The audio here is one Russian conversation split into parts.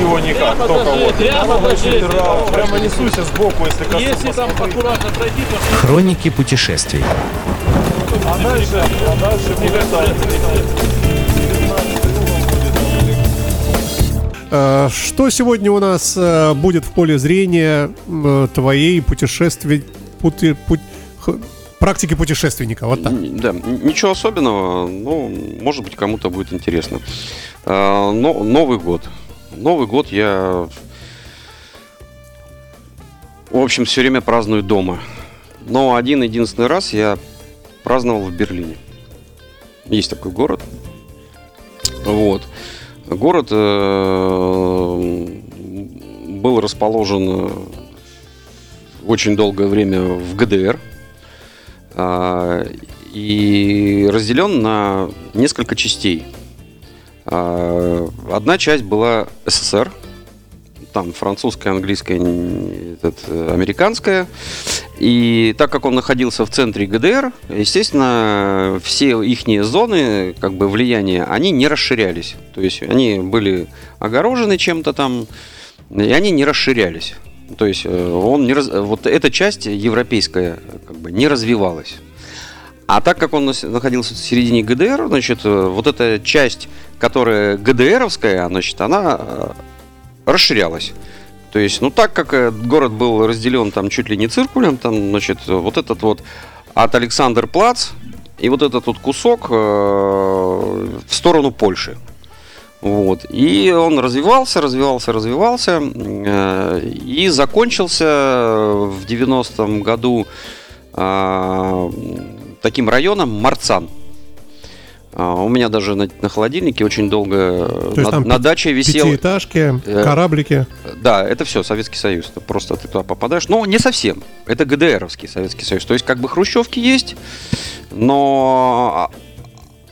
его никак, только вот. Прямо, прямо несуся сбоку, если коснусь. Если там аккуратно пройти, то Хроники путешествий. А дальше, а дальше там. Э, Что сегодня у нас э, будет в поле зрения э, твоей путешествий, пути- х- практики путешественника? Вот так. Да, ничего особенного, ну, может быть, кому-то будет интересно. Но, Новый год. Новый год я, в общем, все время праздную дома. Но один единственный раз я праздновал в Берлине. Есть такой город. Вот. Город э, был расположен э, очень долгое время в ГДР. А, и разделен на несколько частей. А, Одна часть была СССР, там французская, английская, этот, э, американская. И так как он находился в центре ГДР, естественно, все их зоны как бы влияния, они не расширялись. То есть они были огорожены чем-то там, и они не расширялись. То есть э, он не раз- вот эта часть европейская как бы не развивалась. А так как он находился в середине ГДР, значит, э, вот эта часть, которая ГДРовская, значит, она э, расширялась. То есть, ну так как э, город был разделен там чуть ли не циркулем, там, значит, э, вот этот вот от Александр Плац и вот этот вот кусок э, в сторону Польши. Вот. И он развивался, развивался, развивался. э, И закончился в 90-м году а, таким районом Марцан. А, У меня даже на, на холодильнике очень долго То есть на, там на даче висел. Пятиэтажки, Э, кораблики. Да, это все Советский Союз. Это просто ты туда попадаешь. Но не совсем. Это ГДРовский Советский Союз. То есть как бы хрущевки есть, но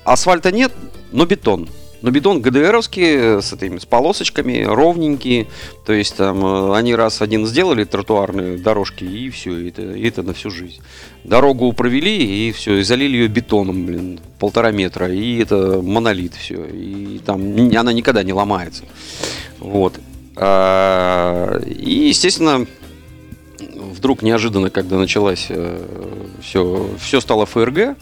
а- асфальта нет, но бетон. Но бетон ГДРовский с этими с полосочками, ровненькие. То есть там э, они раз один сделали тротуарные дорожки и все, это, это на всю жизнь. Дорогу провели и все, и залили ее бетоном, блин, полтора метра, и это монолит все, и там она никогда не ломается. Вот. А, И, естественно, вдруг неожиданно, когда началась все, все стало ФРГ,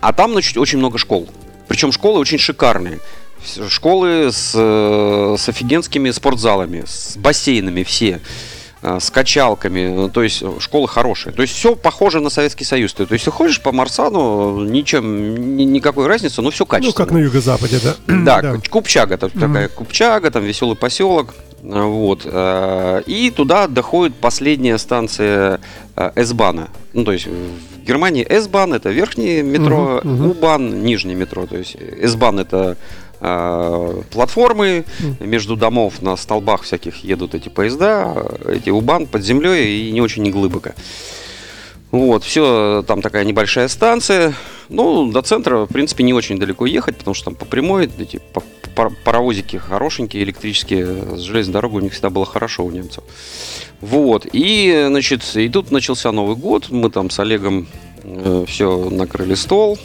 а там, значит, очень много школ. Причем школы очень шикарные. Школы с, э, с офигенскими спортзалами, с бассейнами все, э, с качалками. Ну, То есть э, школы хорошие. То есть все похоже на Советский Союз. То есть ты ходишь по Марсану, ничем, ни- никакой разницы, но все Ну, качественно. как на юго-западе, да? Да, Да. Купчага, там такая Купчага, там веселый поселок. А, Вот. э, И туда доходит последняя станция э, С-бана. Ну, то есть в Германии С-бан это верхнее метро, Мгм, мгм. У-бан нижнее метро. То есть С-бан это э, платформы, между домов на столбах всяких едут эти поезда, эти У-бан под землей и не очень глубоко. Вот, все, там такая небольшая станция. Ну, до центра, в принципе, не очень далеко ехать, потому что там по прямой эти па- пар- паровозики хорошенькие, электрические, с железной дорогой у них всегда было хорошо у немцев. Вот, и, значит, и тут начался Новый год, мы там с Олегом все накрыли стол,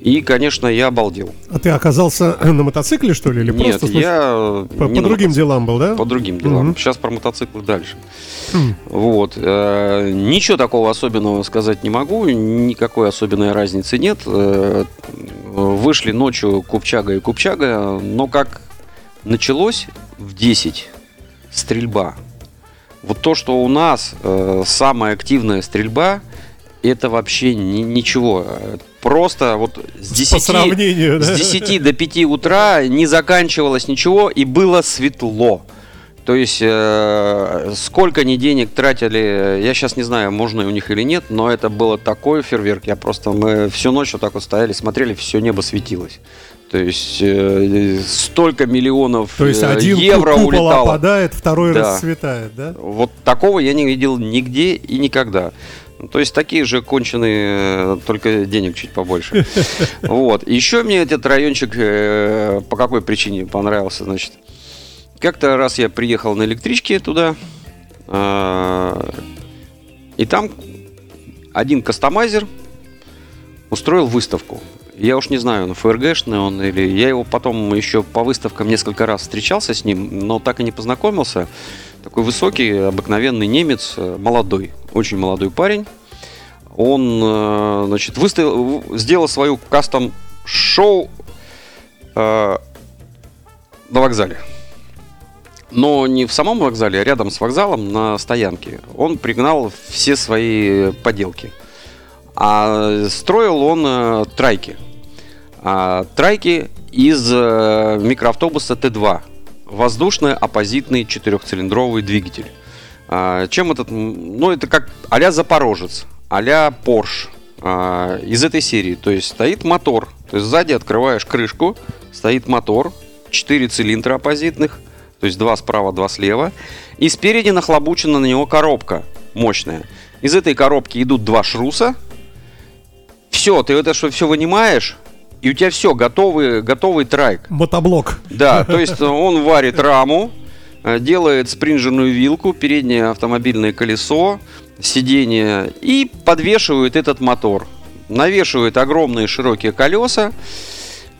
и, конечно, я обалдел. А ты оказался на мотоцикле, что ли? Или Нет, просто я... по, не по другим мотоцикле, делам был, да? По другим делам. Мгм. Сейчас про мотоциклы дальше. Хм. Вот. э, Ничего такого особенного сказать не могу, никакой особенной разницы нет. Э, Вышли ночью Купчага и Купчага, но как началось в 10 стрельба. Вот то, что у нас э, самая активная стрельба, это вообще ни- ничего. Просто вот с 10, По сравнению, да? с 10 до 5 утра не заканчивалось ничего и было светло. То есть э, сколько они денег тратили, я сейчас не знаю, можно у них или нет, но это было такой фейерверк. Я просто мы всю ночь вот так вот стояли, смотрели, все небо светилось. То есть э, столько миллионов То есть э, один евро купол улетало. опадает, второй Да. расцветает, да? Вот такого я не видел нигде и никогда. Ну, То есть такие же конченые, э, только денег чуть побольше. Вот. Еще мне этот райончик э, по какой причине понравился, значит. Как-то раз я приехал на электричке туда, а, и там один кастомайзер устроил выставку. Я уж не знаю, он ФРГшный он или... Я его потом еще по выставкам несколько раз встречался с ним, но так и не познакомился. Такой высокий, обыкновенный немец, э, молодой, очень молодой парень. Он, э, значит, выставил, сделал свою кастом-шоу э, на вокзале. Но не в самом вокзале, а рядом с вокзалом на стоянке. Он пригнал все свои поделки. А строил он э, трайки. А, трайки из э, микроавтобуса Т2. Воздушно-оппозитный четырехцилиндровый двигатель. А, чем этот? Ну, это как а-ля Запорожец, а-ля Порш. А, из этой серии. То есть стоит мотор. То есть сзади открываешь крышку, стоит мотор, 4 цилиндра оппозитных, то есть два справа, два слева. И спереди нахлобучена на него коробка мощная. Из этой коробки идут два шруса. Все, ты это что все вынимаешь, и у тебя все, готовый, готовый трайк. Мотоблок. Да, то есть он варит раму, э, делает спринжерную вилку, переднее автомобильное колесо, сиденье и подвешивает этот мотор. Навешивает огромные широкие колеса,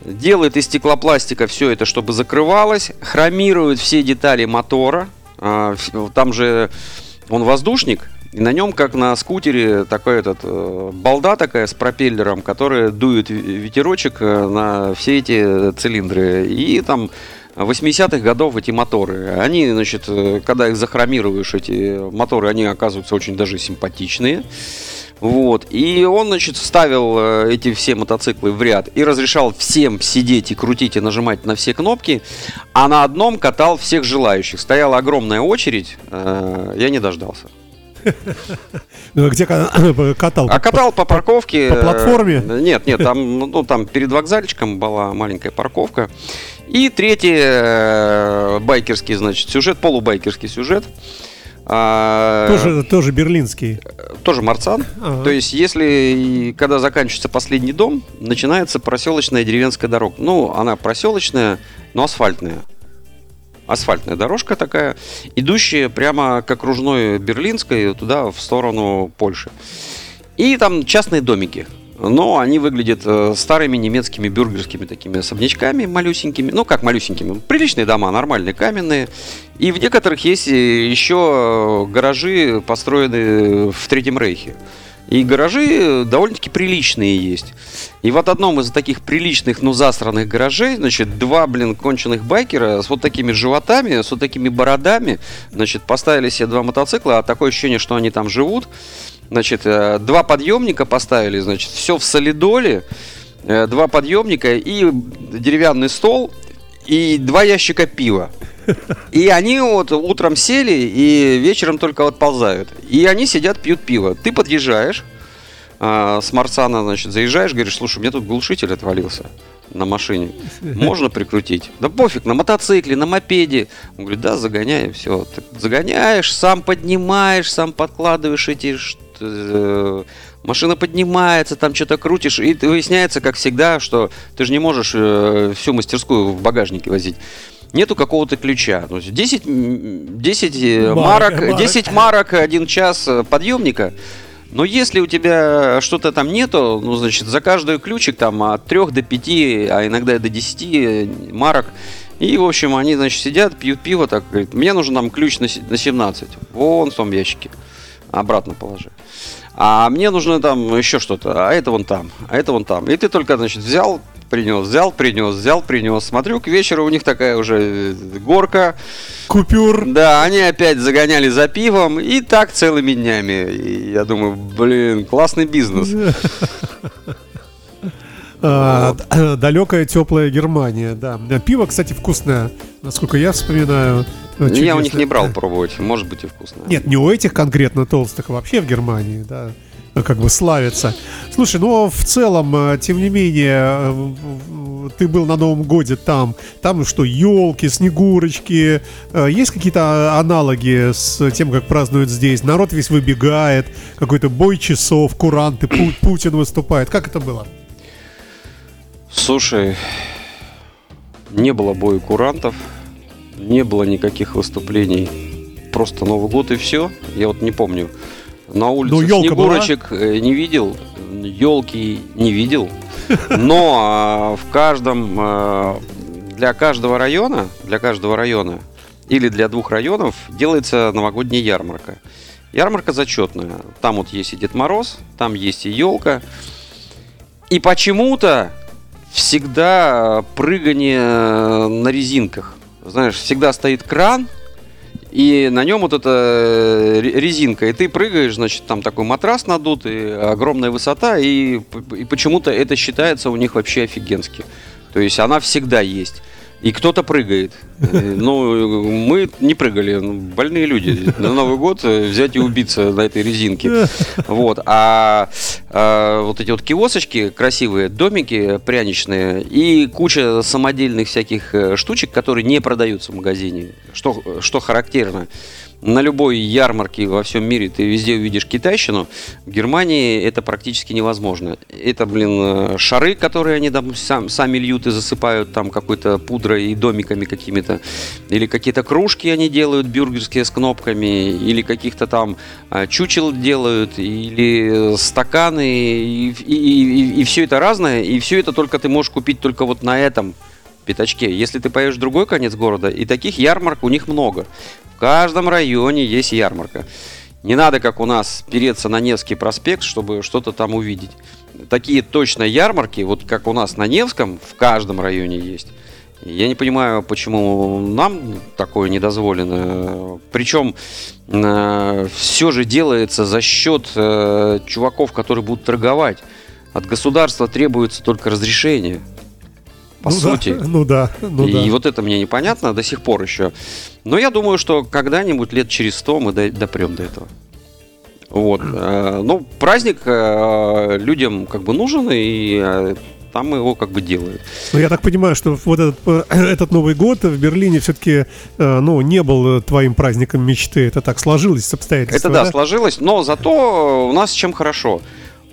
делает из стеклопластика все это, чтобы закрывалось, хромирует все детали мотора. А, Там же он воздушник, и на нем, как на скутере, такой этот э, балда такая с пропеллером, которая дует ветерочек э, на все эти цилиндры. И там 80-х годов эти моторы. Они, значит, э, когда их захромируешь, эти моторы, они оказываются очень даже симпатичные. Вот. И он, значит, ставил э, эти все мотоциклы в ряд и разрешал всем сидеть и крутить и нажимать на все кнопки, а на одном катал всех желающих. Стояла огромная очередь, я не дождался. Ну, Где ка- катал? А катал по парковке. по э, платформе? Нет, нет, там, ну, там перед вокзальчиком была маленькая парковка. И третий э, байкерский, значит, сюжет, полубайкерский сюжет. А, Тоже, тоже берлинский. тоже Марцан. Ага. То есть, если когда заканчивается последний дом, начинается проселочная деревенская дорога. Ну, она проселочная, но асфальтная. Асфальтная дорожка такая, идущая прямо к окружной Берлинской туда, в сторону Польши. И там частные домики. Но они выглядят э, старыми немецкими бюргерскими такими особнячками малюсенькими. Ну, как малюсенькими. Приличные дома, нормальные, каменные. И в некоторых есть э, еще э, гаражи, построенные в Третьем Рейхе. И гаражи довольно-таки приличные есть. И вот одном из таких приличных, но засранных гаражей, значит, два, блин, конченых байкера с вот такими животами, с вот такими бородами, значит, поставили себе два мотоцикла, а такое ощущение, что они там живут. Значит, э, два подъемника поставили, значит, все в солидоле, э, два подъемника и деревянный стол, и два ящика пива. И они вот утром сели и вечером только отползают. И они сидят, пьют пиво. Ты подъезжаешь, а, с Марсана, значит, заезжаешь, говоришь, слушай, у меня тут глушитель отвалился на машине. Можно прикрутить? Да пофиг, на мотоцикле, на мопеде. Он говорит, да, загоняй, все. Ты загоняешь, сам поднимаешь, сам подкладываешь эти... э, Машина поднимается, там что-то крутишь, и выясняется, как всегда, что ты же не можешь э, всю мастерскую в багажнике возить. Нету какого-то ключа. Ну, 10, м, 10 э, Марок, марок, марок. 10 марок, один час э, подъемника. Но если у тебя что-то там нету, ну, значит, за каждый ключик там от 3 до 5, а иногда и до 10 марок. И, в общем, они, значит, сидят, пьют пиво, так, говорит, мне нужен там ключ на 17. Вон в том ящике. Обратно положи. А мне нужно там еще что-то, а это вон там, а это вон там. И ты только, значит, взял, принес, взял, принес, взял, принес. Смотрю, к вечеру у них такая уже э, горка. Купюр. Да, они опять загоняли за пивом, и так целыми днями. И я думаю, блин, классный бизнес. А, д- далекая теплая Германия, да. Пиво, кстати, вкусное, насколько я вспоминаю. Я у них не брал пробовать, может быть и вкусно. Нет, не у этих конкретно толстых, а вообще в Германии, да. Как бы славится. Слушай, ну в целом, э, тем не менее, э, ты был на Новом Годе там. Там что, елки, снегурочки. Э, Есть какие-то аналоги с тем, как празднуют здесь? Народ весь выбегает, какой-то бой часов, куранты, Пу- Путин выступает. Как это было? Слушай, не было боя курантов, не было никаких выступлений. Просто Новый год и все. Я вот не помню. На улице Ну, была? снегурочек э, не видел, елки не видел. Но а, в каждом, а, для каждого района, для каждого района или для двух районов делается новогодняя ярмарка. Ярмарка зачетная. Там вот есть и Дед Мороз, там есть и елка. И почему-то всегда прыгание на резинках. Знаешь, всегда стоит кран, и на нем вот эта э, ре- резинка, и ты прыгаешь, значит, там такой матрас надутый, огромная высота, и, и почему-то это считается у них вообще офигенски. То есть она всегда есть. И кто-то прыгает. Ну, мы не прыгали, ну, больные люди. На Новый год взять и убиться на этой резинке. Вот. А, а вот эти вот киосочки красивые, домики пряничные и куча самодельных всяких э, штучек, которые не продаются в магазине. Что, что характерно. На любой ярмарке во всем мире ты везде увидишь китайщину. В Германии это практически невозможно. Это, блин, э, шары, которые они там сам- сами льют и засыпают там какой-то пудрой и домиками какими-то. Или какие-то кружки они делают бюргерские с кнопками. Или каких-то там а, чучел делают. Или стаканы. И, и, все это разное. И все это только ты можешь купить только вот на этом пятачке. Если ты поедешь в другой конец города, и таких ярмарок у них много. В каждом районе есть ярмарка. Не надо, как у нас, переться на Невский проспект, чтобы что-то там увидеть. Такие точно ярмарки, вот как у нас на Невском, в каждом районе есть. Я не понимаю, почему нам такое не дозволено. Причем все же делается за счет э, чуваков, которые будут торговать. От государства требуется только разрешение. По ну сути. Да, ну да, ну и да. вот это мне непонятно до сих пор еще. Но я думаю, что когда-нибудь лет через сто мы до- допрем до этого. Вот. э, Ну, праздник э, людям как бы нужен, и э, там его как бы делают. Но я так понимаю, что вот этот, этот Новый год в Берлине все-таки, ну, не был твоим праздником мечты. Это так сложилось с обстоятельствами. Это да, сложилось, но зато у нас чем хорошо.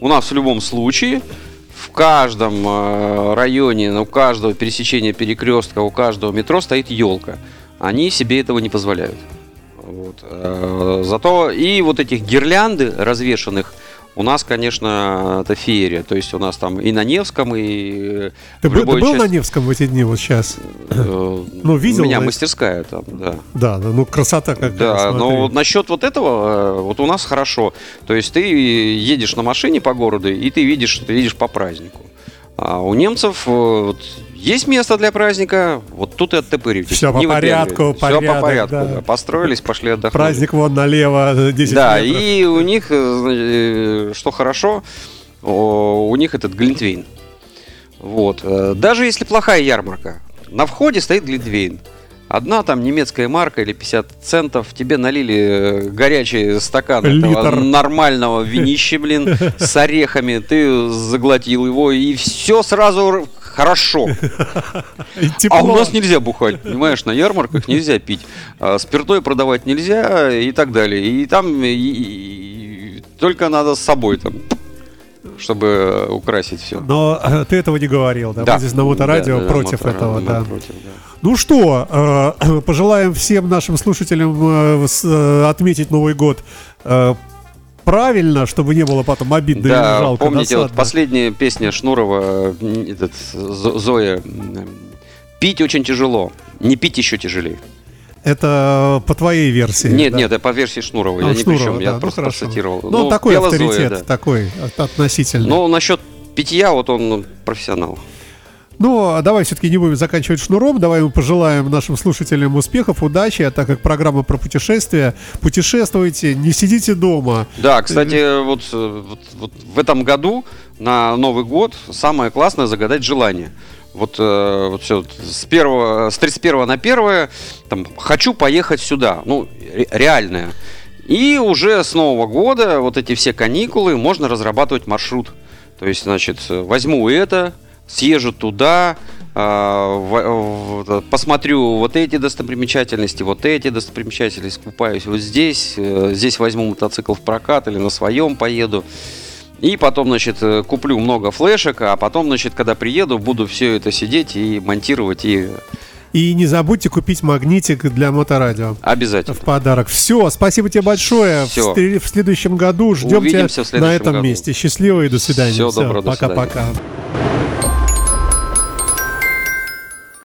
У нас в любом случае каждом э, районе, у каждого пересечения перекрестка, у каждого метро стоит елка. Они себе этого не позволяют. Вот. э, Зато и вот этих гирлянды развешанных у нас, конечно, это феерия. То есть у нас там и на Невском, и Ты в был, ты был на части- Невском в эти дни вот сейчас? Э, Ну, видел, У меня да? мастерская там, да. Да, ну красота какая. Да, но смотри. вот насчет вот этого, э, вот у нас хорошо. То есть ты едешь на машине по городу, и ты видишь, что ты едешь по празднику. А у немцев э, вот, есть место для праздника, вот тут и оттопыривайтесь. Всё по порядку. Всё по порядок, порядку, да. да. Построились, пошли отдохнуть. Праздник вон налево, э, 10 Да, метров. и у них, э, э, что хорошо, у них этот глинтвейн. Вот. э, Даже если плохая ярмарка, на входе стоит глинтвейн. Одна там немецкая марка или 50 центов, тебе налили э, горячий стакан этого Литр. нормального винища, блин, с орехами, ты заглотил его, и все сразу хорошо. А у нас нельзя бухать, понимаешь, на ярмарках нельзя пить. А спиртное продавать нельзя и так далее. И там и- и- и только надо с собой там, чтобы украсить все. Но э, ты этого не говорил, да? Мы здесь на моторадио против этого, да. Ну что, э, пожелаем всем нашим слушателям э, с- э, отметить Новый год правильно, чтобы не было потом обидно Да, жалко. помните, вот последняя песня Шнурова, этот, Зо- Зоя, пить очень тяжело, не пить еще тяжелее. Это по твоей версии. Нет, да? нет, это по версии Шнурова, А, я ни при Шнурова, чем, да, я ну просто хорошо. процитировал. Ну, он такой пела Зоя, авторитет, да. такой от- относительный. Но насчет питья, вот он ну, профессионал. Ну, а давай все-таки не будем заканчивать шнуром. Давай мы пожелаем нашим слушателям успехов, удачи, а так как программа про путешествия. Путешествуйте, не сидите дома. Да, кстати, вот, вот, вот в этом году на Новый год самое классное загадать желание. Вот, э, вот все, с, первого, с 31 на 1 там, хочу поехать сюда. Ну, ре- реальное. И уже с Нового года вот эти все каникулы можно разрабатывать маршрут. То есть, значит, возьму это, съезжу туда, а, посмотрю вот эти достопримечательности, вот эти достопримечательности, купаюсь вот здесь, э, здесь возьму мотоцикл в прокат или на своем поеду. И потом, значит, э, куплю много флешек, а потом, значит, когда приеду, буду все это сидеть и монтировать и И не забудьте купить магнитик для моторадио. обязательно. В подарок. Все, спасибо тебе большое. В, Всё. стре- в следующем году ждем Увидимся тебя в следующем на этом году. месте. Счастливо и до свидания. Всего Всё, доброго, до Пока-пока.